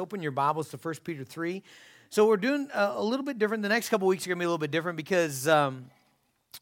open your Bibles to 1 Peter 3. So we're doing a, a little bit different. The next couple weeks are going to be a little bit different because um,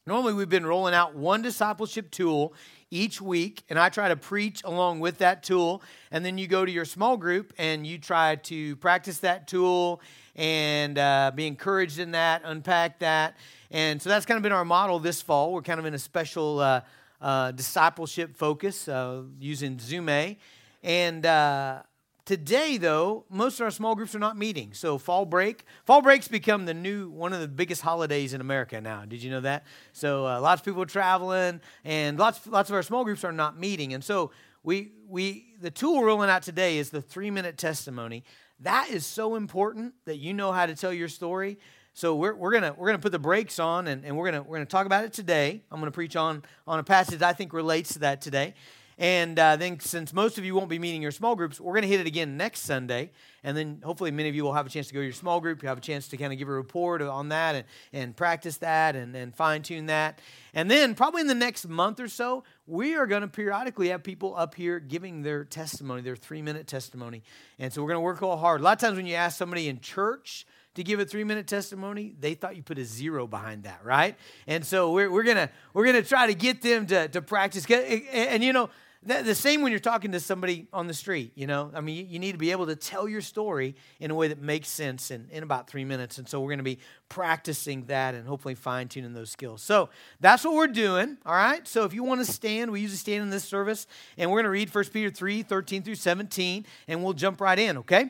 normally we've been rolling out one discipleship tool each week, and I try to preach along with that tool. And then you go to your small group and you try to practice that tool and uh, be encouraged in that, unpack that. And so that's kind of been our model this fall. We're kind of in a special uh, uh, discipleship focus uh, using Zume. A. And uh, Today, though, most of our small groups are not meeting. So fall break, fall breaks become the new one of the biggest holidays in America now. Did you know that? So uh, lots of people are traveling, and lots lots of our small groups are not meeting. And so we we the tool we're rolling out today is the three minute testimony. That is so important that you know how to tell your story. So we're, we're gonna we're gonna put the brakes on, and, and we're gonna we're gonna talk about it today. I'm gonna preach on on a passage I think relates to that today. And uh, then, since most of you won't be meeting your small groups, we're going to hit it again next Sunday. And then, hopefully, many of you will have a chance to go to your small group. You have a chance to kind of give a report on that and, and practice that and, and fine tune that. And then, probably in the next month or so, we are going to periodically have people up here giving their testimony, their three minute testimony. And so, we're going to work a little hard. A lot of times, when you ask somebody in church, to give a three minute testimony, they thought you put a zero behind that, right? And so we're, we're gonna we're gonna try to get them to, to practice. And, and you know, the same when you're talking to somebody on the street, you know. I mean, you, you need to be able to tell your story in a way that makes sense in, in about three minutes. And so we're going to be practicing that and hopefully fine tuning those skills. So that's what we're doing, all right? So if you want to stand, we usually stand in this service, and we're going to read 1 Peter 3 13 through 17, and we'll jump right in, okay?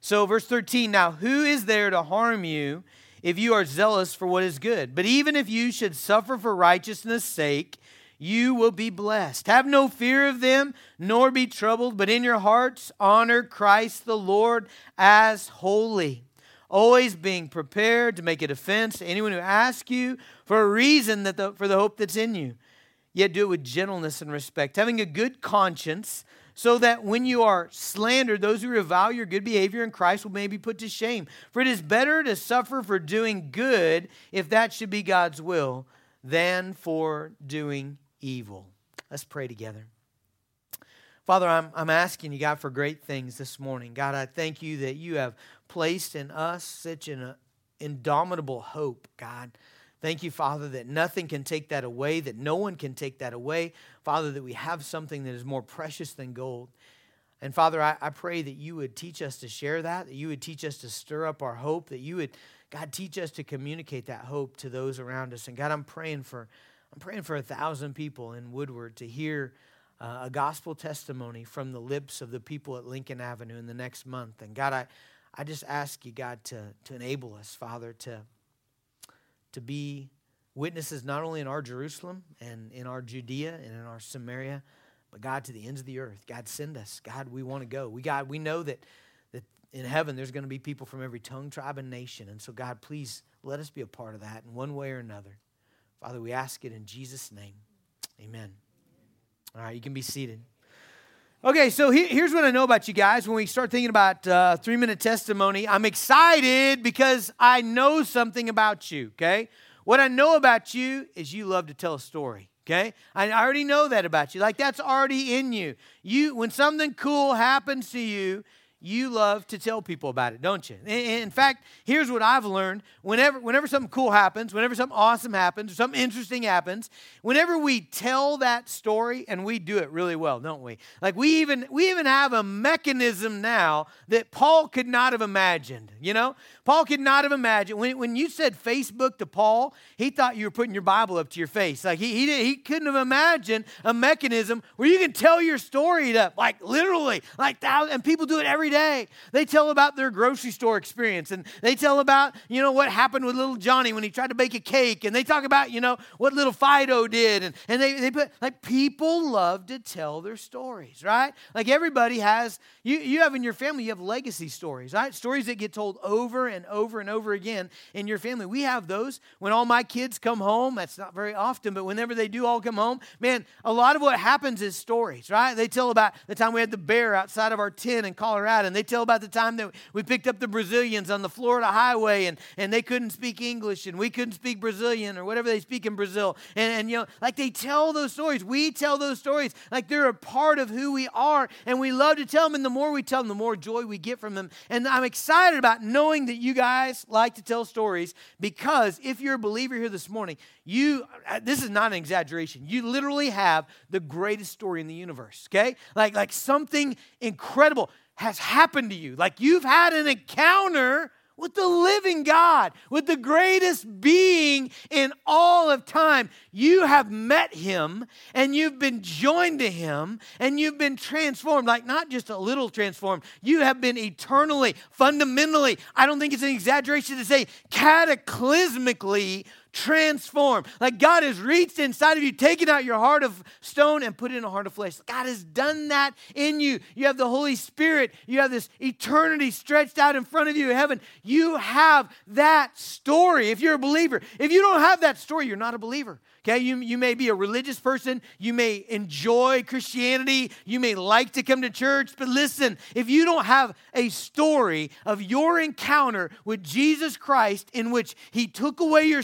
So, verse 13 Now, who is there to harm you if you are zealous for what is good? But even if you should suffer for righteousness' sake, you will be blessed. Have no fear of them, nor be troubled, but in your hearts honor Christ the Lord as holy, always being prepared to make a defense to anyone who asks you for a reason that the, for the hope that's in you. Yet do it with gentleness and respect, having a good conscience, so that when you are slandered, those who revile your good behavior in Christ will maybe put to shame. For it is better to suffer for doing good, if that should be God's will, than for doing evil. Let's pray together. Father, I'm, I'm asking you, God, for great things this morning. God, I thank you that you have placed in us such an uh, indomitable hope, God. Thank you, Father, that nothing can take that away, that no one can take that away. Father, that we have something that is more precious than gold. And Father, I, I pray that you would teach us to share that, that you would teach us to stir up our hope, that you would, God, teach us to communicate that hope to those around us. And God, I'm praying for I'm praying for a thousand people in Woodward to hear uh, a gospel testimony from the lips of the people at Lincoln Avenue in the next month. And God, I, I just ask you, God, to, to enable us, Father, to, to be witnesses not only in our Jerusalem and in our Judea and in our Samaria, but God, to the ends of the earth. God, send us. God, we want to go. We, God, we know that, that in heaven there's going to be people from every tongue, tribe, and nation. And so, God, please let us be a part of that in one way or another. Father, we ask it in Jesus' name. Amen. All right, you can be seated. Okay, so here's what I know about you guys. When we start thinking about uh, three minute testimony, I'm excited because I know something about you, okay? What I know about you is you love to tell a story. Okay? I already know that about you. Like that's already in you. You when something cool happens to you, you love to tell people about it, don't you? In fact, here's what I've learned. Whenever, whenever something cool happens, whenever something awesome happens, or something interesting happens, whenever we tell that story, and we do it really well, don't we? Like we even we even have a mechanism now that Paul could not have imagined. You know, Paul could not have imagined when, when you said Facebook to Paul, he thought you were putting your Bible up to your face. Like he he, he couldn't have imagined a mechanism where you can tell your story to like literally like thousands, and people do it every day. They tell about their grocery store experience and they tell about, you know, what happened with little Johnny when he tried to bake a cake. And they talk about, you know, what little Fido did. And, and they, they put, like, people love to tell their stories, right? Like, everybody has, you, you have in your family, you have legacy stories, right? Stories that get told over and over and over again in your family. We have those when all my kids come home. That's not very often, but whenever they do all come home, man, a lot of what happens is stories, right? They tell about the time we had the bear outside of our tent in Colorado And they tell about the time that we picked up the Brazilians on the Florida highway, and, and they couldn't speak English, and we couldn't speak Brazilian or whatever they speak in Brazil. And, and you know, like they tell those stories. We tell those stories like they're a part of who we are, and we love to tell them. And the more we tell them, the more joy we get from them. And I'm excited about knowing that you guys like to tell stories because if you're a believer here this morning, you, uh, this is not an exaggeration. You literally have the greatest story in the universe, okay? Like, like something incredible has happened to you. Like you've had an encounter with the living God, with the greatest being in all of time. You have met him and you've been joined to him and you've been transformed, like not just a little transformed, you have been eternally, fundamentally, I don't think it's an exaggeration to say cataclysmically transformed. Like God has reached inside of you, taken out your heart of stone and put in a heart of flesh. God has done that in you. You have the Holy Spirit. You have this eternity stretched out in front of you in heaven. You have that story if you're a believer. If you don't have that story, you're not a believer. Okay, you, you may be a religious person, you may enjoy Christianity, you may like to come to church, but listen, if you don't have a story of your encounter with Jesus Christ in which He took away your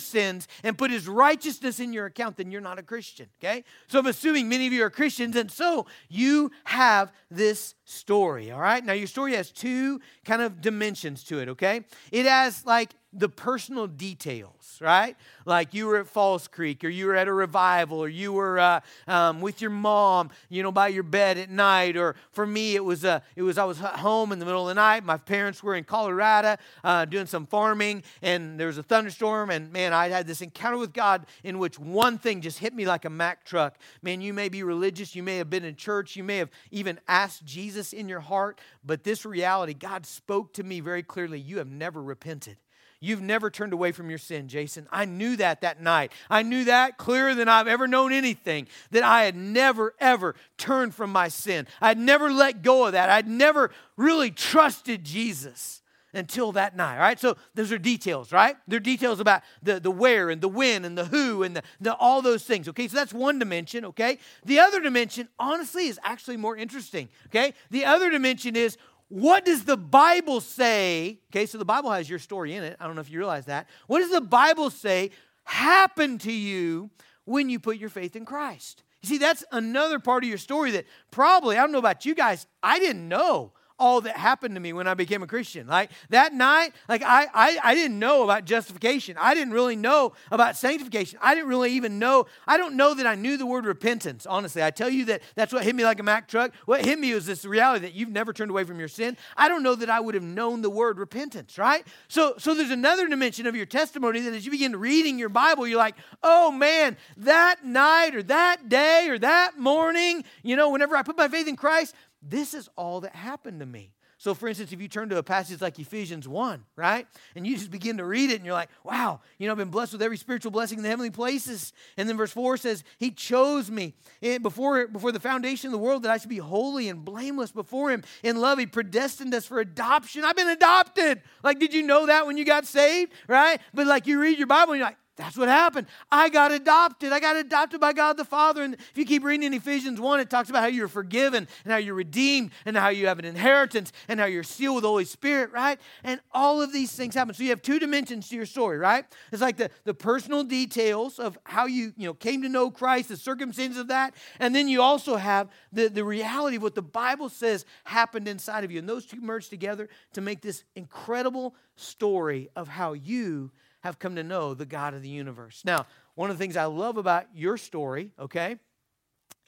and put His righteousness in your account, then you're not a Christian. Okay, so I'm assuming many of you are Christians, and so you have this story. All right, now your story has two kind of dimensions to it. Okay, it has like the personal details, right? Like you were at Falls Creek, or you were at a revival, or you were uh, um, with your mom, you know, by your bed at night. Or for me, it was uh, it was I was home in the middle of the night. My parents were in Colorado uh, doing some farming, and there was a thunderstorm. And man, I had this encounter with God in which one thing just hit me like a Mack truck. Man, you may be religious, you may have been in church, you may have even asked Jesus in your heart, but this reality, God spoke to me very clearly. You have never repented. You've never turned away from your sin, Jason. I knew that that night. I knew that clearer than I've ever known anything, that I had never, ever turned from my sin. I'd never let go of that. I'd never really trusted Jesus until that night. All right, so those are details, right? They're details about the, the where and the when and the who and the, the, all those things. Okay, so that's one dimension. Okay, the other dimension, honestly, is actually more interesting. Okay, the other dimension is what does the Bible say? Okay, so the Bible has your story in it. I don't know if you realize that. What does the Bible say happened to you when you put your faith in Christ? You see, that's another part of your story that probably, I don't know about you guys, I didn't know all that happened to me when I became a Christian. Like that night, like I, I, I didn't know about justification. I didn't really know about sanctification. I didn't really even know. I don't know that I knew the word repentance. Honestly, I tell you that that's what hit me like a Mack truck. What hit me was this reality that you've never turned away from your sin. I don't know that I would have known the word repentance. Right. So, so there's another dimension of your testimony that as you begin reading your Bible, you're like, oh man, that night or that day or that morning, you know, whenever I put my faith in Christ, this is all that happened to me. So, for instance, if you turn to a passage like Ephesians 1, right, and you just begin to read it and you're like, wow, you know, I've been blessed with every spiritual blessing in the heavenly places. And then verse 4 says, He chose me eh, before, before the foundation of the world that I should be holy and blameless before Him. In love, He predestined us for adoption. I've been adopted. Like, did you know that when you got saved, right? But like, you read your Bible and you're like, that's what happened. I got adopted. I got adopted by God the Father. And if you keep reading in Ephesians 1, it talks about how you're forgiven and how you're redeemed and how you have an inheritance and how you're sealed with the Holy Spirit, right? And all of these things happen. So you have two dimensions to your story, right? It's like the, the personal details of how you, you know, came to know Christ, the circumstances of that. And then you also have the, the reality of what the Bible says happened inside of you. And those two merge together to make this incredible story of how you have come to know the God of the universe. Now, one of the things I love about your story, okay,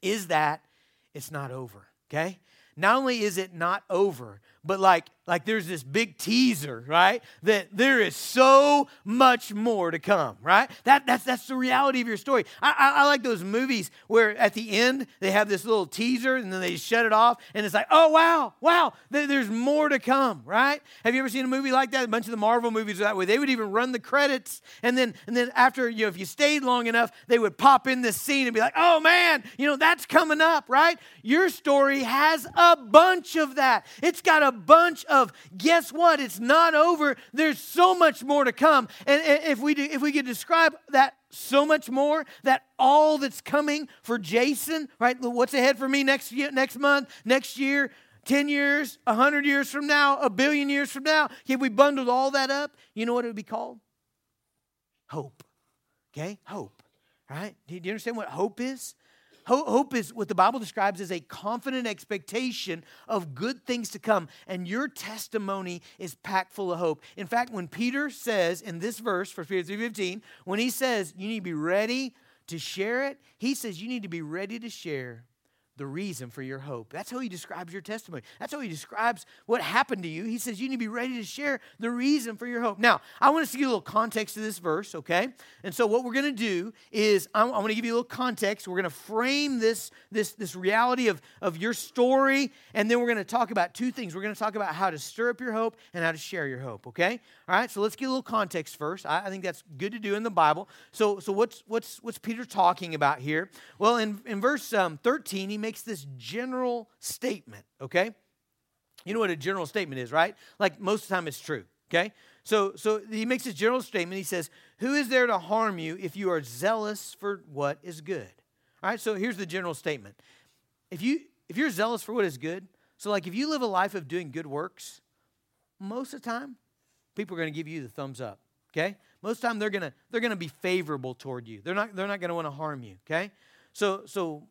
is that it's not over, okay? Not only is it not over, but like like there's this big teaser right? That there is so much more to come right? That, that's that's the reality of your story. I, I, I, like those movies where at the end they have this little teaser and then they shut it off and it's like oh wow wow there's more to come right? Have you ever seen a movie like that? A bunch of the marvel movies are that way. They would even run the credits and then and then after you know if you stayed long enough they would pop in this scene and be like oh man you know that's coming up right? Your story has a bunch of that. It's got a bunch of guess what? It's not over. There's so much more to come. And if we do, if we could describe that so much more, that all that's coming for Jason, right? What's ahead for me next year, next month, next year? 10 years, 100 years from now, a billion years from now, if we bundled all that up, you know what it would be called? Hope. Okay? Hope. Right? Do you understand what hope is? Hope is what the Bible describes as a confident expectation of good things to come. And your testimony is packed full of hope. In fact, when Peter says in this verse, 1 Peter 3.15, when he says you need to be ready to share it, he says you need to be ready to share the reason for your hope. That's how he describes your testimony. That's how he describes what happened to you. He says you need to be ready to share the reason for your hope. Now, I want us to give a little context to this verse, okay? And so what we're going to do is I'm going to give you a little context. We're going to frame this, this, this reality of, of your story, and then we're going to talk about two things. We're going to talk about how to stir up your hope and how to share your hope, okay? All right, so let's get a little context first. I, I think that's good to do in the Bible. So, so what's, what's, what's Peter talking about here? Well, in, in verse um, 13, he makes this general statement, okay? You know what a general statement is, right? Like most of the time it's true, okay? So, so he makes this general statement. He says, Who is there to harm you if you are zealous for what is good? All right, so here's the general statement. If, you, if you're zealous for what is good, so like if you live a life of doing good works, most of the time, people are going to give you the thumbs up, okay? Most of the time they're going to they're going to be favorable toward you. They're not they're not going to want to harm you, okay? So so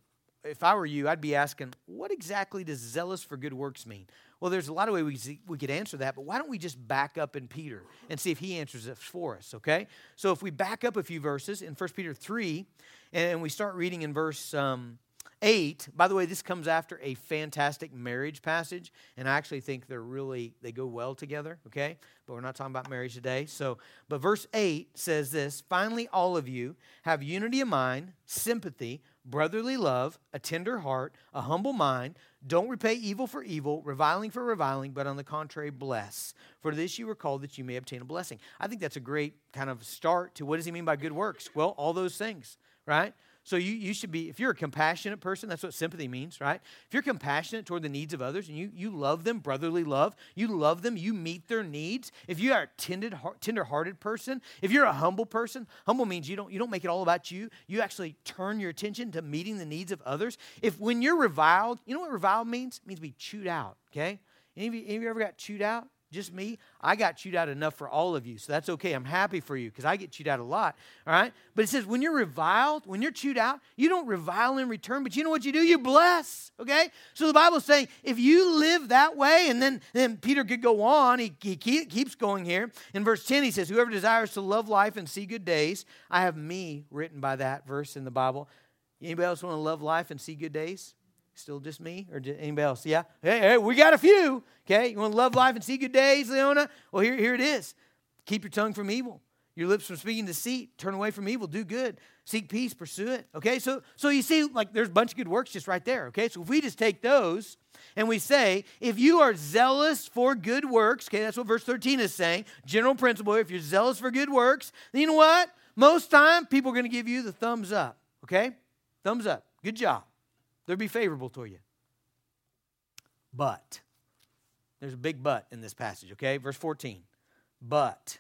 if I were you, I'd be asking, what exactly does zealous for good works mean? Well, there's a lot of ways we, we could answer that, but why don't we just back up in Peter and see if he answers it for us, okay? So if we back up a few verses in 1 Peter 3, and we start reading in verse um, 8, by the way, this comes after a fantastic marriage passage, and I actually think they're really, they go well together, okay? But we're not talking about marriage today. So, but verse 8 says this Finally, all of you have unity of mind, sympathy, brotherly love, a tender heart, a humble mind. Don't repay evil for evil, reviling for reviling, but on the contrary, bless. For this you were called that you may obtain a blessing. I think that's a great kind of start to what does he mean by good works? Well, all those things, right? So you, you should be, if you're a compassionate person, that's what sympathy means, right? If you're compassionate toward the needs of others and you, you love them, brotherly love, you love them, you meet their needs. If you are a tender, tender-hearted person, if you're a humble person, humble means you don't, you don't make it all about you. You actually turn your attention to meeting the needs of others. If when you're reviled, you know what reviled means? It means to be chewed out, okay? Any of you, any of you ever got chewed out? Just me. I got chewed out enough for all of you, so that's okay. I'm happy for you because I get chewed out a lot. All right? But it says when you're reviled, when you're chewed out, you don't revile in return, but you know what you do? You bless. Okay? So the Bible's saying if you live that way, and then, then Peter could go on, he, he keeps going here. In verse 10, he says, Whoever desires to love life and see good days, I have me written by that verse in the Bible. Anybody else want to love life and see good days? Still just me or anybody else? Yeah? Hey, hey, we got a few. Okay? You want to love life and see good days, Leona? Well, here, here it is. Keep your tongue from evil, your lips from speaking deceit. Turn away from evil. Do good. Seek peace. Pursue it. Okay? So, so you see, like, there's a bunch of good works just right there. Okay? So if we just take those and we say, if you are zealous for good works, okay, that's what verse 13 is saying. General principle, if you're zealous for good works, then you know what? Most time, people are going to give you the thumbs up. Okay? Thumbs up. Good job. They'll be favorable to you. But, there's a big but in this passage, okay? Verse 14. But,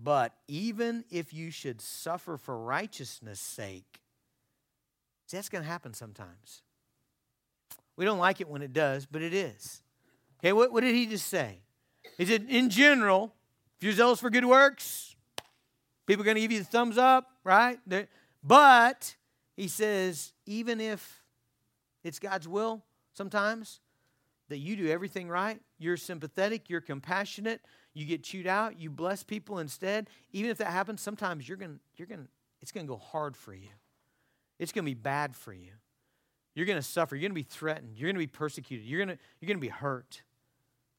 but even if you should suffer for righteousness' sake, see, that's going to happen sometimes. We don't like it when it does, but it is. Okay, what, what did he just say? He said, in general, if you're zealous for good works, people are going to give you the thumbs up, right? But he says, even if it's God's will sometimes that you do everything right. You're sympathetic, you're compassionate, you get chewed out, you bless people instead. Even if that happens, sometimes you're going you're going it's going to go hard for you. It's going to be bad for you. You're going to suffer, you're going to be threatened, you're going to be persecuted, you're going to you're going to be hurt.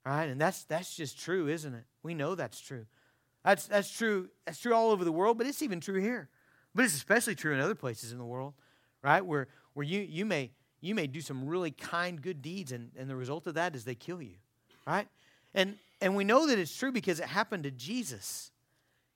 All right? And that's that's just true, isn't it? We know that's true. That's that's true. That's true all over the world, but it's even true here. But it's especially true in other places in the world, right? Where where you you may you may do some really kind, good deeds, and, and the result of that is they kill you, right? And, and we know that it's true because it happened to Jesus.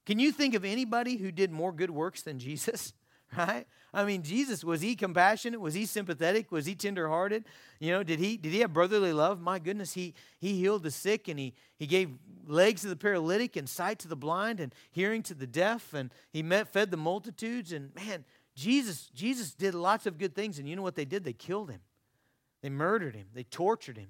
Can you think of anybody who did more good works than Jesus? Right? I mean, Jesus, was he compassionate? Was he sympathetic? Was he tenderhearted? You know, did he did he have brotherly love? My goodness, he he healed the sick and he he gave legs to the paralytic and sight to the blind and hearing to the deaf and he met fed the multitudes and man, Jesus, Jesus did lots of good things, and you know what they did? They killed him. They murdered him. They tortured him.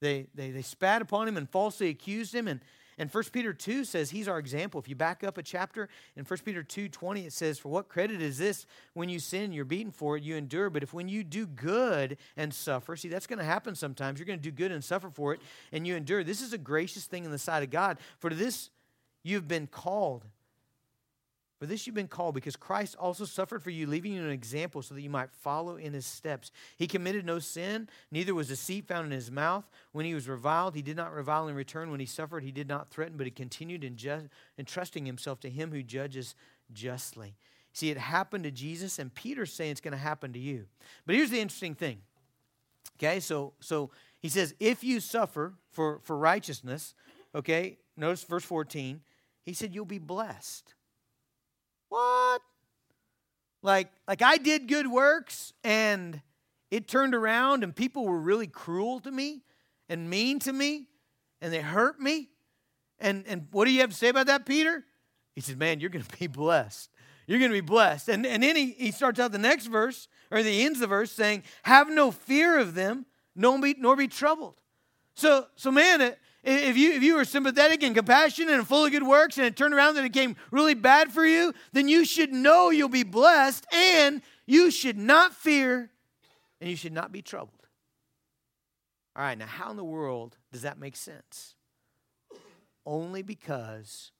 they, they, they spat upon him and falsely accused him. And, and 1 Peter 2 says he's our example. If you back up a chapter, in 1 Peter 2 20, it says, For what credit is this when you sin, you're beaten for it, you endure? But if when you do good and suffer, see, that's going to happen sometimes. You're going to do good and suffer for it, and you endure. This is a gracious thing in the sight of God. For to this you've been called. For this you've been called, because Christ also suffered for you, leaving you an example so that you might follow in his steps. He committed no sin, neither was deceit found in his mouth. When he was reviled, he did not revile in return. When he suffered, he did not threaten, but he continued in just, entrusting himself to him who judges justly. See, it happened to Jesus, and Peter's saying it's going to happen to you. But here's the interesting thing. Okay, so so he says, if you suffer for, for righteousness, okay, notice verse 14, he said, you'll be blessed. What? Like, like I did good works and it turned around and people were really cruel to me and mean to me and they hurt me. And, and what do you have to say about that, Peter? He said, Man, you're going to be blessed. You're going to be blessed. And, and then he, he starts out the next verse, or the ends of the verse, saying, Have no fear of them, nor be, nor be troubled. So, so man, if you, if you were sympathetic and compassionate and full of good works and it turned around and it became really bad for you, then you should know you'll be blessed and you should not fear and you should not be troubled. All right, now how in the world does that make sense? Only because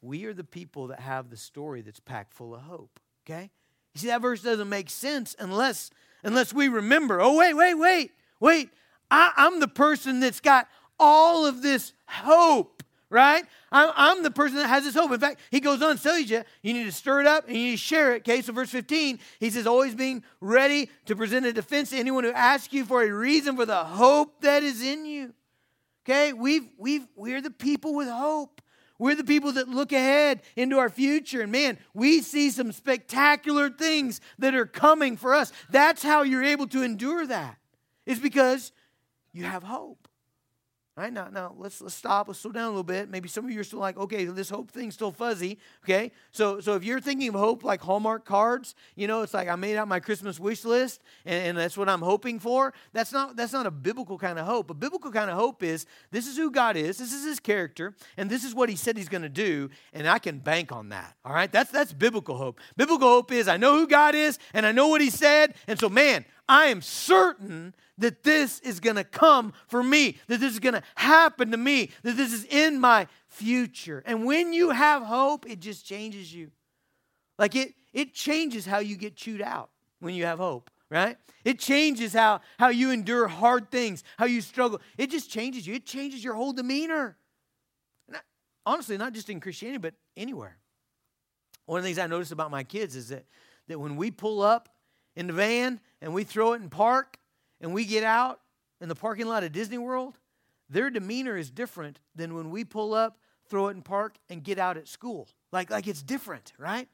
we are the people that have the story that's packed full of hope, okay? You see, that verse doesn't make sense unless, unless we remember, oh, wait, wait, wait, wait. I, I'm the person that's got all of this hope, right? I'm, I'm, the person that has this hope. In fact, he goes on tell you, you need to stir it up and you need to share it. Okay, so verse 15, he says, always being ready to present a defense to anyone who asks you for a reason for the hope that is in you. Okay, we've, we've, we're the people with hope. We're the people that look ahead into our future. And man, we see some spectacular things that are coming for us. That's how you're able to endure that, is because you have hope. Right, now, now let's let's stop. Let's slow down a little bit. Maybe some of you are still like, okay, this hope thing's still fuzzy. Okay, so so if you're thinking of hope like Hallmark cards, you know, it's like I made out my Christmas wish list, and, and that's what I'm hoping for. That's not that's not a biblical kind of hope. A biblical kind of hope is this is who God is, this is His character, and this is what He said He's going to do, and I can bank on that. All right, that's that's biblical hope. Biblical hope is I know who God is, and I know what He said, and so man, I am certain that this is going to come for me, that this is going to happen to me, that this is in my future. And when you have hope, it just changes you. Like it, it changes how you get chewed out when you have hope, right? It changes how, how you endure hard things, how you struggle. It just changes you. It changes your whole demeanor. Not, honestly, not just in Christianity, but anywhere. One of the things I notice about my kids is that, that when we pull up in the van and we throw it in park, and we get out in the parking lot of Disney World, their demeanor is different than when we pull up, throw it in park, and get out at school. Like, like it's different, right?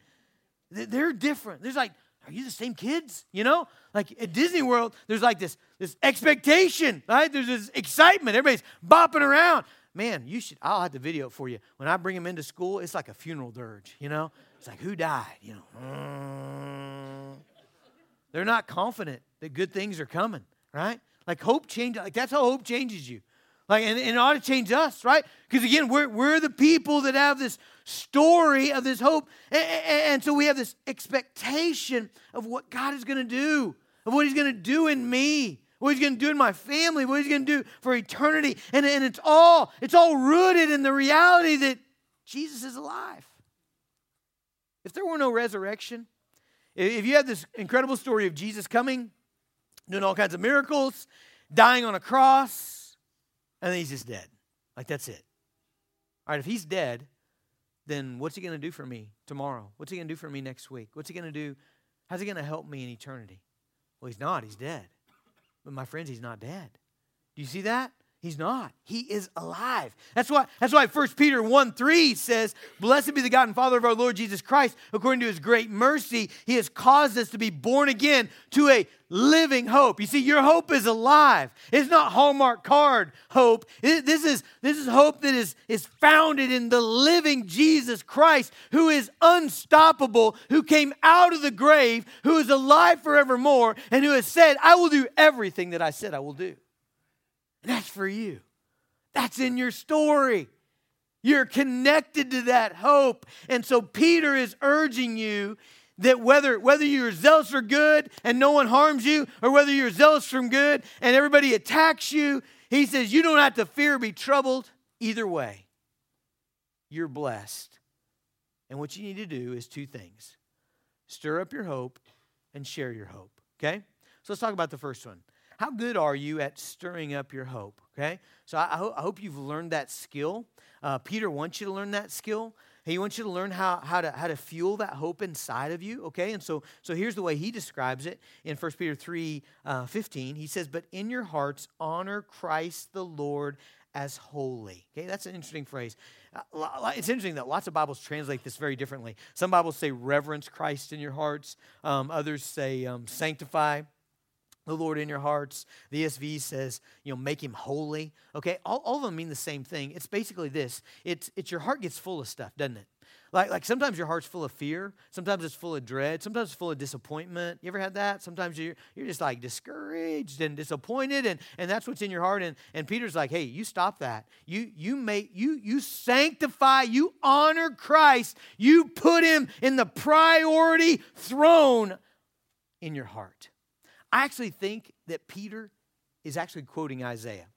They're different. There's like, are you the same kids? You know? Like at Disney World, there's like this, this expectation, right? There's this excitement. Everybody's bopping around. Man, you should, I'll have the video for you. When I bring them into school, it's like a funeral dirge, you know? It's like, who died? You know? Mm. They're not confident that good things are coming right? Like hope changes, like that's how hope changes you. Like, and, and it ought to change us, right? Because again, we're, we're the people that have this story of this hope. And, and, and so we have this expectation of what God is going to do, of what He's going to do in me, what He's going to do in my family, what He's going to do for eternity. And, and it's all, it's all rooted in the reality that Jesus is alive. If there were no resurrection, if you have this incredible story of Jesus coming, doing all kinds of miracles, dying on a cross, and then he's just dead. Like that's it. All right, if he's dead, then what's he going to do for me tomorrow? What's he going to do for me next week? What's he going to do? How's he going to help me in eternity? Well, he's not. He's dead. But my friends, he's not dead. Do you see that? He's not. He is alive. That's why, that's why 1 Peter 1 3 says, Blessed be the God and Father of our Lord Jesus Christ. According to his great mercy, he has caused us to be born again to a living hope. You see, your hope is alive. It's not Hallmark card hope. this, is, this is hope that is, is founded in the living Jesus Christ, who is unstoppable, who came out of the grave, who is alive forevermore, and who has said, I will do everything that I said I will do. That's for you. That's in your story. You're connected to that hope. And so Peter is urging you that whether, whether you're zealous for good and no one harms you, or whether you're zealous from good and everybody attacks you, he says you don't have to fear be troubled. Either way, you're blessed. And what you need to do is two things stir up your hope and share your hope. Okay? So let's talk about the first one. How good are you at stirring up your hope? Okay? So I, I, ho- I hope you've learned that skill. Uh, Peter wants you to learn that skill. He wants you to learn how, how, to, how to fuel that hope inside of you, okay? And so, so here's the way he describes it in 1 Peter 3 uh, 15. He says, But in your hearts, honor Christ the Lord as holy. Okay, that's an interesting phrase. Uh, it's interesting that lots of Bibles translate this very differently. Some Bibles say reverence Christ in your hearts, um, others say um, sanctify the Lord in your hearts. The ESV says, you know, make him holy. Okay, all, all of them mean the same thing. It's basically this it's, it's your heart gets full of stuff, doesn't it? Like, like sometimes your heart's full of fear, sometimes it's full of dread, sometimes it's full of disappointment. You ever had that? Sometimes you're, you're just like discouraged and disappointed, and, and that's what's in your heart. And, and Peter's like, hey, you stop that. You you make you you sanctify, you honor Christ, you put him in the priority throne in your heart. I actually think that Peter is actually quoting Isaiah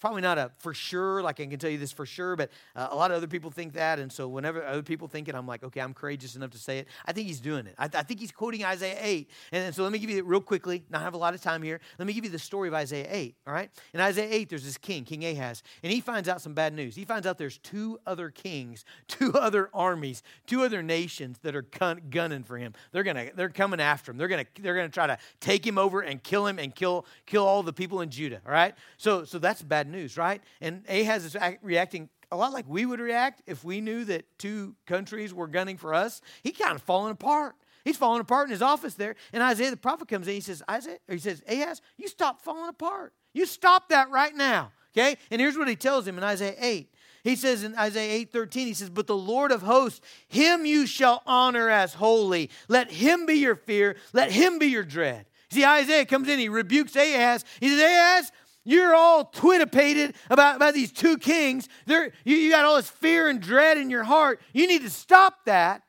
probably not a for sure, like I can tell you this for sure, but uh, a lot of other people think that. And so whenever other people think it, I'm like, okay, I'm courageous enough to say it. I think he's doing it. I, I think he's quoting Isaiah 8. And, and, so let me give you real quickly. Not have a lot of time here. Let me give you the story of Isaiah 8, all right? In Isaiah 8, there's this king, King Ahaz, and he finds out some bad news. He finds out there's two other kings, two other armies, two other nations that are gun- gunning for him. They're gonna, they're coming after him. They're gonna, they're gonna try to take him over and kill him and kill, kill all the people in Judah, all right? So, so that's bad news, right? And Ahaz is reacting a lot like we would react if we knew that two countries were gunning for us. He kind of falling apart. He's falling apart in his office there. And Isaiah the prophet comes in. He says, Isaiah, or he says, Ahaz, you stop falling apart. You stop that right now. Okay? And here's what he tells him in Isaiah 8. He says in Isaiah 8 13, he says, But the Lord of hosts, him you shall honor as holy. Let him be your fear. Let him be your dread. See, Isaiah comes in, he rebukes Ahaz. He says, Ahaz, you're all twitipated about, about these two kings. You, you got all this fear and dread in your heart. You need to stop that,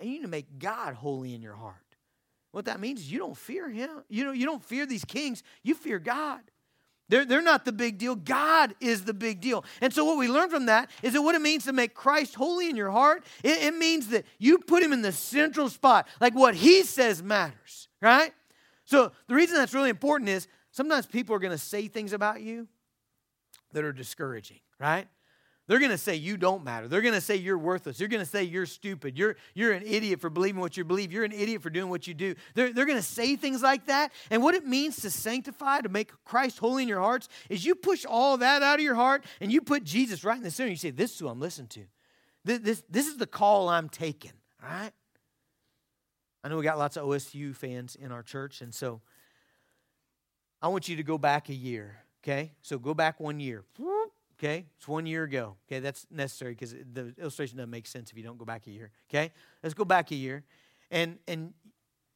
and you need to make God holy in your heart. What that means is you don't fear him. You, know, you don't fear these kings. You fear God. They're, they're not the big deal. God is the big deal. And so, what we learn from that is that what it means to make Christ holy in your heart, it, it means that you put him in the central spot. Like what he says matters, right? So, the reason that's really important is Sometimes people are going to say things about you that are discouraging, right? They're going to say you don't matter. They're going to say you're worthless. They're going to say you're stupid. You're, you're an idiot for believing what you believe. You're an idiot for doing what you do. They're, they're going to say things like that. And what it means to sanctify, to make Christ holy in your hearts, is you push all that out of your heart and you put Jesus right in the center. You say, This is who I'm listening to. This, this, this is the call I'm taking, all right? I know we got lots of OSU fans in our church, and so I want you to go back a year, okay? So go back one year. Okay? It's one year ago. Okay? That's necessary because the illustration doesn't make sense if you don't go back a year. Okay? Let's go back a year. And and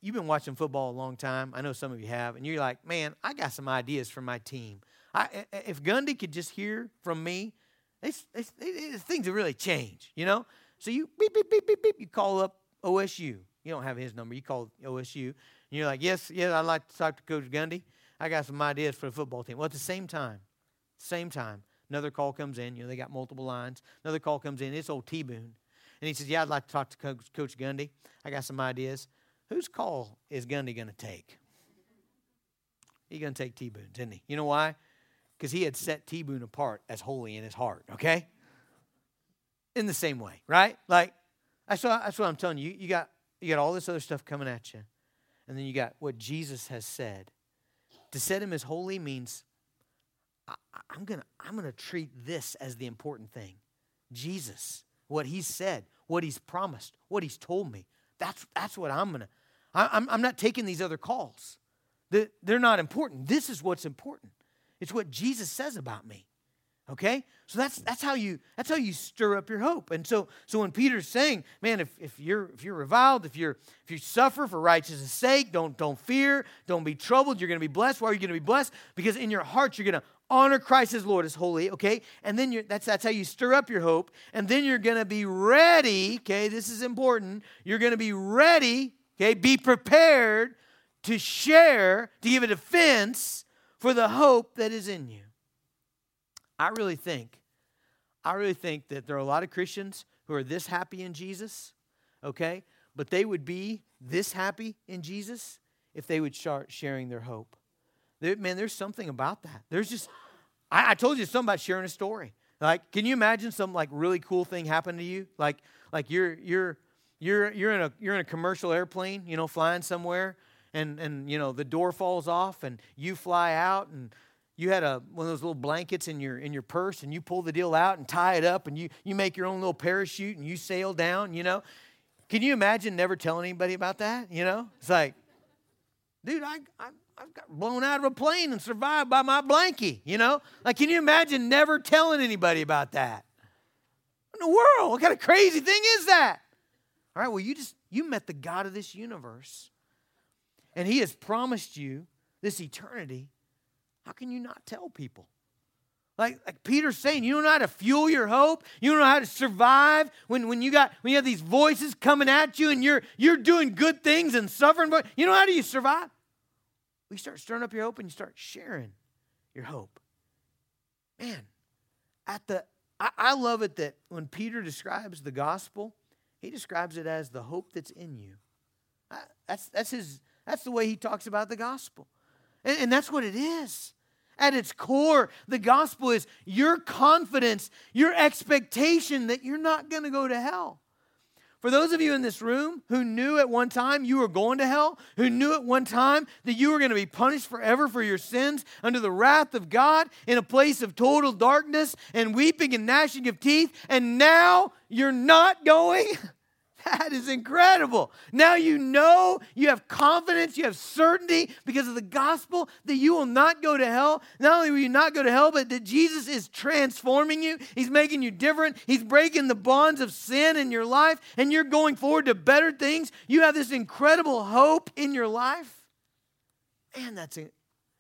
you've been watching football a long time. I know some of you have. And you're like, man, I got some ideas for my team. I, if Gundy could just hear from me, it's, it's, it's, things would really change, you know? So you beep, beep, beep, beep, beep, you call up OSU. You don't have his number. You call OSU. And you're like, yes, yes, I'd like to talk to Coach Gundy. I got some ideas for the football team. Well, at the same time, same time, another call comes in. You know, they got multiple lines. Another call comes in. It's old T Boone. And he says, Yeah, I'd like to talk to Coach, Coach Gundy. I got some ideas. Whose call is Gundy going to take? He's going to take T Boone's, isn't he? You know why? Because he had set T Boone apart as holy in his heart, okay? In the same way, right? Like, that's what, that's what I'm telling you. You got, you got all this other stuff coming at you. And then you got what Jesus has said to set him as holy means I, am going to I'm going to treat this as the important thing. Jesus, what he's said, what he's promised, what he's told me. That's, that's what I'm going to. I'm, I'm not taking these other calls. They're not important. This is what's important. It's what Jesus says about me. Okay? So that's that's how you that's how you stir up your hope. And so so when Peter's saying, man, if, if you're if you're reviled, if you're if you suffer for righteousness' sake, don't don't fear, don't be troubled, you're gonna be blessed. Why are you gonna be blessed? Because in your heart you're gonna honor Christ as Lord as holy, okay? And then you're, that's, that's how you stir up your hope. And then you're going to be ready, okay? This is important. You're going to be ready, okay? Be prepared to share, to give a defense for the hope that is in you. I really think, I really think that there are a lot of Christians who are this happy in Jesus, okay? But they would be this happy in Jesus if they would start sharing their hope. There, man, there's something about that. There's just, I, I told you something about sharing a story. Like, can you imagine some like really cool thing happen to you? Like, like you're you're you're you're in a you're in a commercial airplane, you know, flying somewhere, and and you know the door falls off, and you fly out, and you had a one of those little blankets in your in your purse, and you pull the deal out and tie it up, and you you make your own little parachute, and you sail down. You know, can you imagine never telling anybody about that? You know, it's like, dude, I, I I got blown out of a plane and survived by my blankie, you know? Like, can you imagine never telling anybody about that? in the world? What kind of crazy thing is that? All right, well, you just, you met the God of this universe, and He has promised you this eternity. How can you not tell people? Like, like Peter's saying, you don't know how to fuel your hope. You don't know how to survive when, when you got when you have these voices coming at you and you're you're doing good things and suffering. But you know how do you survive? We start stirring up your hope and you start sharing your hope. Man, at the I, I love it that when Peter describes the gospel, he describes it as the hope that's in you. I, that's that's his that's the way he talks about the gospel. And, and that's what it is. At its core, the gospel is your confidence, your expectation that you're not going to go to hell. For those of you in this room who knew at one time you were going to hell, who knew at one time that you were going to be punished forever for your sins under the wrath of God in a place of total darkness and weeping and gnashing of teeth, and now you're not going. That is incredible. Now you know, you have confidence, you have certainty because of the gospel that you will not go to hell. Not only will you not go to hell, but that Jesus is transforming you. He's making you different. He's breaking the bonds of sin in your life, and you're going forward to better things. You have this incredible hope in your life. Man, that's,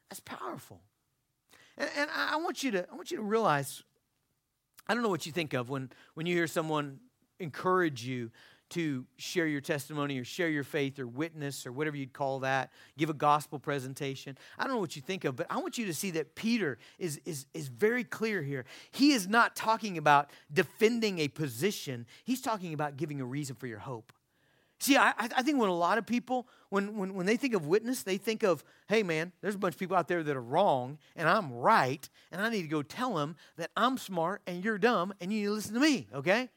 that's powerful. And, and I want you to I want you to realize, I don't know what you think of when, when you hear someone encourage you to share your testimony or share your faith or witness or whatever you'd call that, give a gospel presentation. I don't know what you think of, but I want you to see that Peter is, is, is very clear here. He is not talking about defending a position, he's talking about giving a reason for your hope. See, I, I think when a lot of people, when, when, when they think of witness, they think of, hey, man, there's a bunch of people out there that are wrong, and I'm right, and I need to go tell them that I'm smart and you're dumb, and you need to listen to me, okay?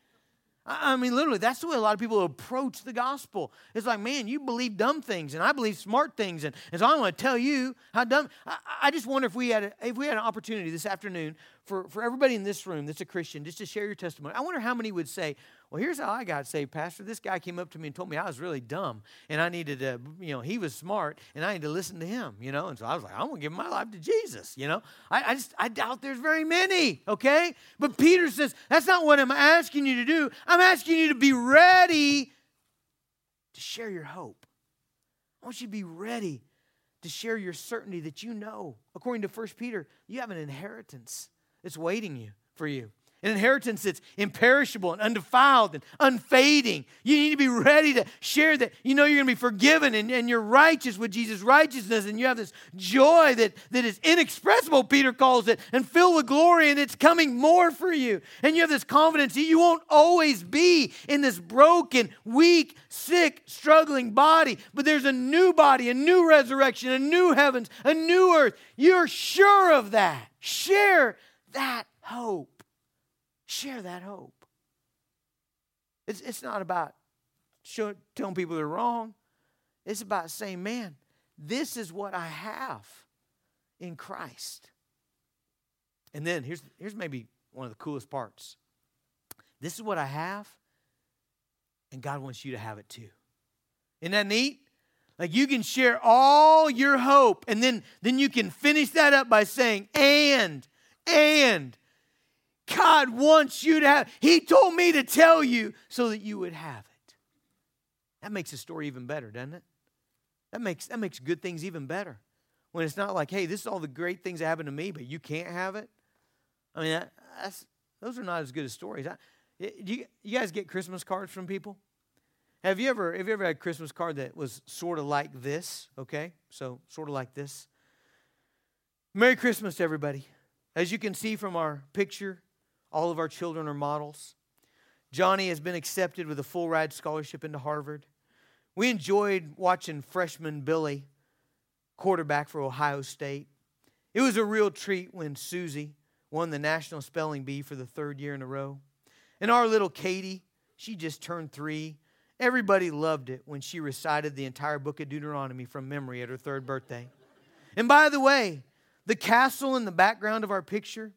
I mean, literally, that's the way a lot of people approach the gospel. It's like, man, you believe dumb things, and I believe smart things, and, and so I want to tell you how dumb. I, I just wonder if we had a, if we had an opportunity this afternoon for, for everybody in this room that's a Christian just to share your testimony. I wonder how many would say, well, here's how I got saved, Pastor. This guy came up to me and told me I was really dumb and I needed to, you know, he was smart and I need to listen to him, you know. And so I was like, I'm going to give my life to Jesus, you know. I, I just, I doubt there's very many, okay? But Peter says, that's not what I'm asking you to do. I'm asking you to be ready to share your hope. I want you to be ready to share your certainty that you know, according to 1 Peter, you have an inheritance that's waiting you for you an inheritance that's imperishable and undefiled and unfading. You need to be ready to share that. You know you're going to be forgiven and, and you're righteous with Jesus' righteousness, and you have this joy that, that is inexpressible, Peter calls it, and filled with glory, and it's coming more for you. And you have this confidence that you won't always be in this broken, weak, sick, struggling body, but there's a new body, a new resurrection, a new heavens, a new earth. You're sure of that. Share that hope. Share that hope. It's, it's not about showing, telling people they're wrong. It's about saying, man, this is what I have in Christ. And then here's, here's maybe one of the coolest parts. This is what I have, and God wants you to have it too. Isn't that neat? Like you can share all your hope, and then, then you can finish that up by saying, and, and, God wants you to have. He told me to tell you so that you would have it. That makes the story even better, doesn't it? That makes, that makes good things even better. when it's not like, hey, this is all the great things that happened to me, but you can't have it. I mean, that, that's, those are not as good as stories. I, you, you guys get Christmas cards from people? Have you ever have you ever had a Christmas card that was sort of like this? Okay, so sort of like this. Merry Christmas, everybody. As you can see from our picture, all of our children are models. Johnny has been accepted with a full ride scholarship into Harvard. We enjoyed watching freshman Billy, quarterback for Ohio State. It was a real treat when Susie won the National Spelling Bee for the third year in a row. And our little Katie, she just turned three. Everybody loved it when she recited the entire book of Deuteronomy from memory at her third birthday. And by the way, the castle in the background of our picture,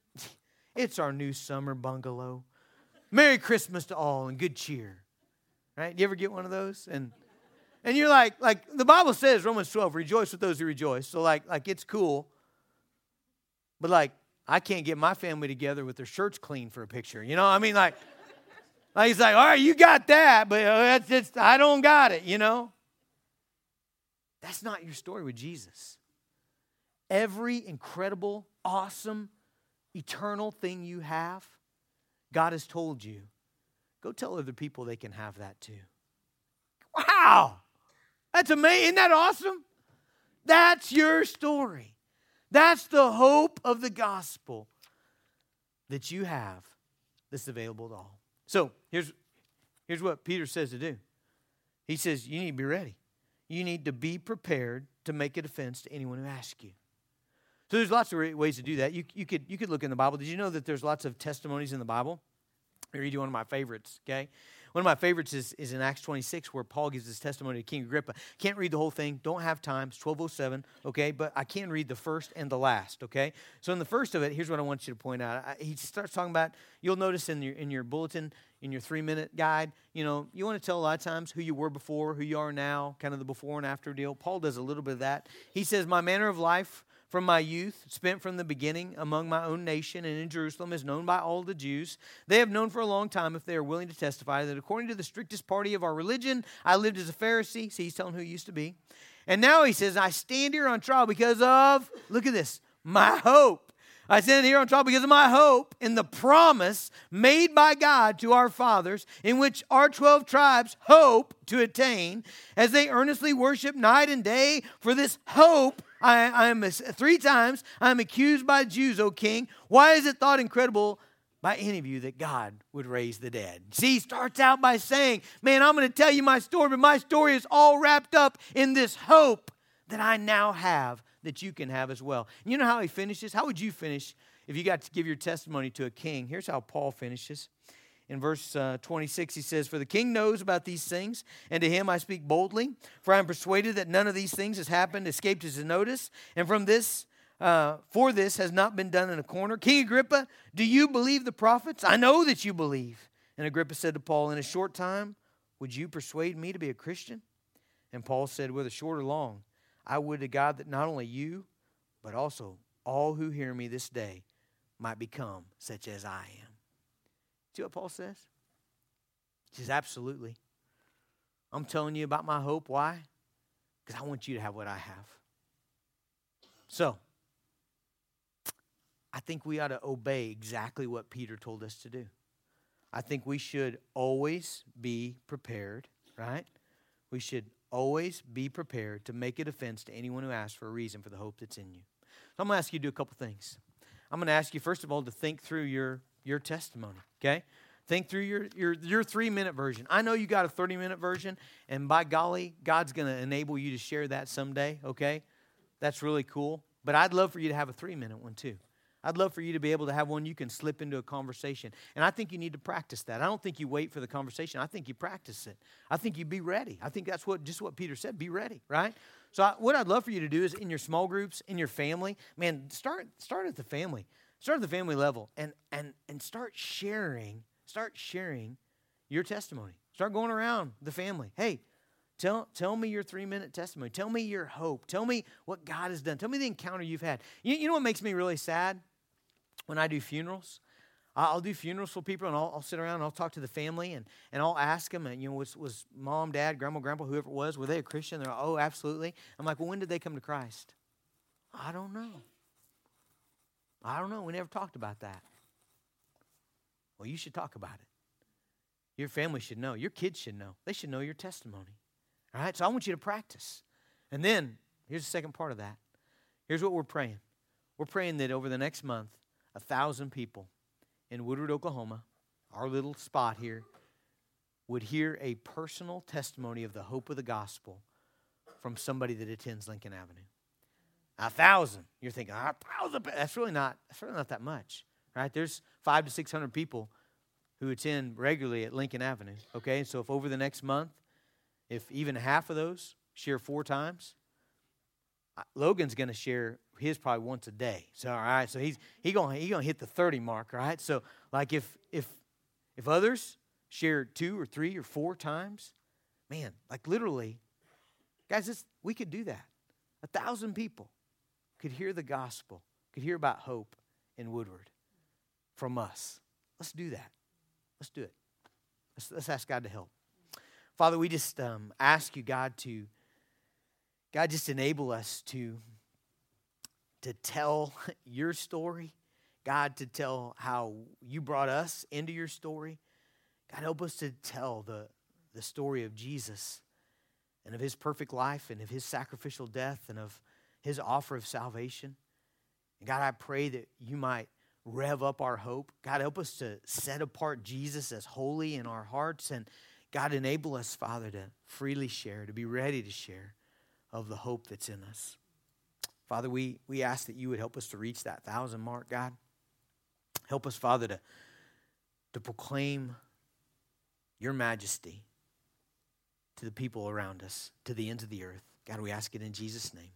it's our new summer bungalow. Merry Christmas to all and good cheer. Right? You ever get one of those? And and you're like, like the Bible says, Romans 12, rejoice with those who rejoice. So like, like it's cool. But like, I can't get my family together with their shirts clean for a picture. You know, I mean, like, like he's like, all right, you got that, but uh, that's just, I don't got it, you know? That's not your story with Jesus. Every incredible, awesome, eternal thing you have, God has told you. Go tell other people they can have that too. Wow! That's amazing. Isn't that awesome? That's your story. That's the hope of the gospel that you have that's available to all. So here's, here's what Peter says to do. He says, You need to be ready. You need to be prepared to make a defense to anyone who asks you. So there's lots of ways to do that. You, you, could, you could look in the Bible. Did you know that there's lots of testimonies in the Bible? I read you one of my favorites, okay? One of my favorites is, is in Acts 26 where Paul gives his testimony to King Agrippa. Can't read the whole thing, don't have time. It's 1207, okay? But I can read the first and the last, okay? So in the first of it, here's what I want you to point out. I, he starts talking about, you'll notice in your, in your bulletin, in your three minute guide, you know, you want to tell a lot of times who you were before, who you are now, kind of the before and after deal. Paul does a little bit of that. He says, My manner of life from my youth, spent from the beginning among my own nation and in Jerusalem, is known by all the Jews. They have known for a long time, if they are willing to testify, that according to the strictest party of our religion, I lived as a Pharisee. See, he's telling who he used to be. And now he says, I stand here on trial because of, look at this, my hope. I stand here on trial because of my hope in the promise made by God to our fathers, in which our 12 tribes hope to attain as they earnestly worship night and day for this hope I, I am three times I am accused by Jews, O king. Why is it thought incredible by any of you that God would raise the dead? See, he starts out by saying, Man, I'm going to tell you my story, but my story is all wrapped up in this hope that I now have that you can have as well. And you know how he finishes? How would you finish if you got to give your testimony to a king? Here's how Paul finishes in verse uh, 26, he says, For the king knows about these things, and to him I speak boldly. For I am persuaded that none of these things has happened, escaped his notice. And from this, uh, for this has not been done in a corner. King Agrippa, do you believe the prophets? I know that you believe. And Agrippa said to Paul, In a short time, would you persuade me to be a Christian? And Paul said, Whether short or long, I would to God that not only you, but also all who hear me this day might become such as I am. See what Paul says? He says, Absolutely. I'm telling you about my hope. Why? Because I want you to have what I have. So, I think we ought to obey exactly what Peter told us to do. I think we should always be prepared, right? We should always be prepared to make a defense to anyone who asks for a reason for the hope that's in you. So I'm going to ask you to do a couple things. I'm going to ask you, first of all, to think through your your testimony, okay? Think through your, your, your three minute version. I know you got a 30 minute version, and by golly, God's going to enable you to share that someday, okay? That's really cool. But I'd love for you to have a three minute one too. I'd love for you to be able to have one you can slip into a conversation. And I think you need to practice that. I don't think you wait for the conversation. I think you practice it. I think you be ready. I think that's what just what Peter said, be ready, right? So I, what I'd love for you to do is in your small groups, in your family, man, start start at the family. Start at the family level and, and, and start sharing, start sharing your testimony. Start going around the family. Hey, tell, tell me your three minute testimony. Tell me your hope. Tell me what God has done. Tell me the encounter you've had. You, you know what makes me really sad? When I do funerals, I'll do funerals for people and I'll, I'll, sit around and I'll talk to the family and, and I'll ask them, and, you know, was, was mom, dad, grandma, grandpa, whoever it was, were they a Christian? They're like, oh, absolutely. I'm like, well, when did they come to Christ? I don't know. I don't know. We never talked about that. Well, you should talk about it. Your family should know. Your kids should know. They should know your testimony. All right? So I want you to practice. And then, here's the second part of that. Here's what we're praying we're praying that over the next month, a thousand people in Woodward, Oklahoma, our little spot here, would hear a personal testimony of the hope of the gospel from somebody that attends Lincoln Avenue. A thousand. You're thinking, a thousand. That's really not. That's really not that much, right? There's five to six hundred people who attend regularly at Lincoln Avenue. Okay, so if over the next month, if even half of those share four times, Logan's going to share his probably once a day. So all right, so he's he going he going to hit the 30 mark, right? So like if if if others share two or three or four times, man, like literally guys, this, we could do that. A thousand people could hear the gospel, could hear about hope in Woodward from us. Let's do that. Let's do it. Let's, let's ask God to help. Father, we just um, ask you, God, to God, just enable us to, to tell your story. God, to tell how you brought us into your story. God, help us to tell the, the story of Jesus and of his perfect life and of his sacrificial death and of his offer of salvation. And God, I pray that you might rev up our hope. God, help us to set apart Jesus as holy in our hearts. And God, enable us, Father, to freely share, to be ready to share of the hope that's in us. Father, we, we ask that you would help us to reach that thousand mark, God. Help us, Father, to, to proclaim your majesty to the people around us, to the ends of the earth. God, we ask it in Jesus' name.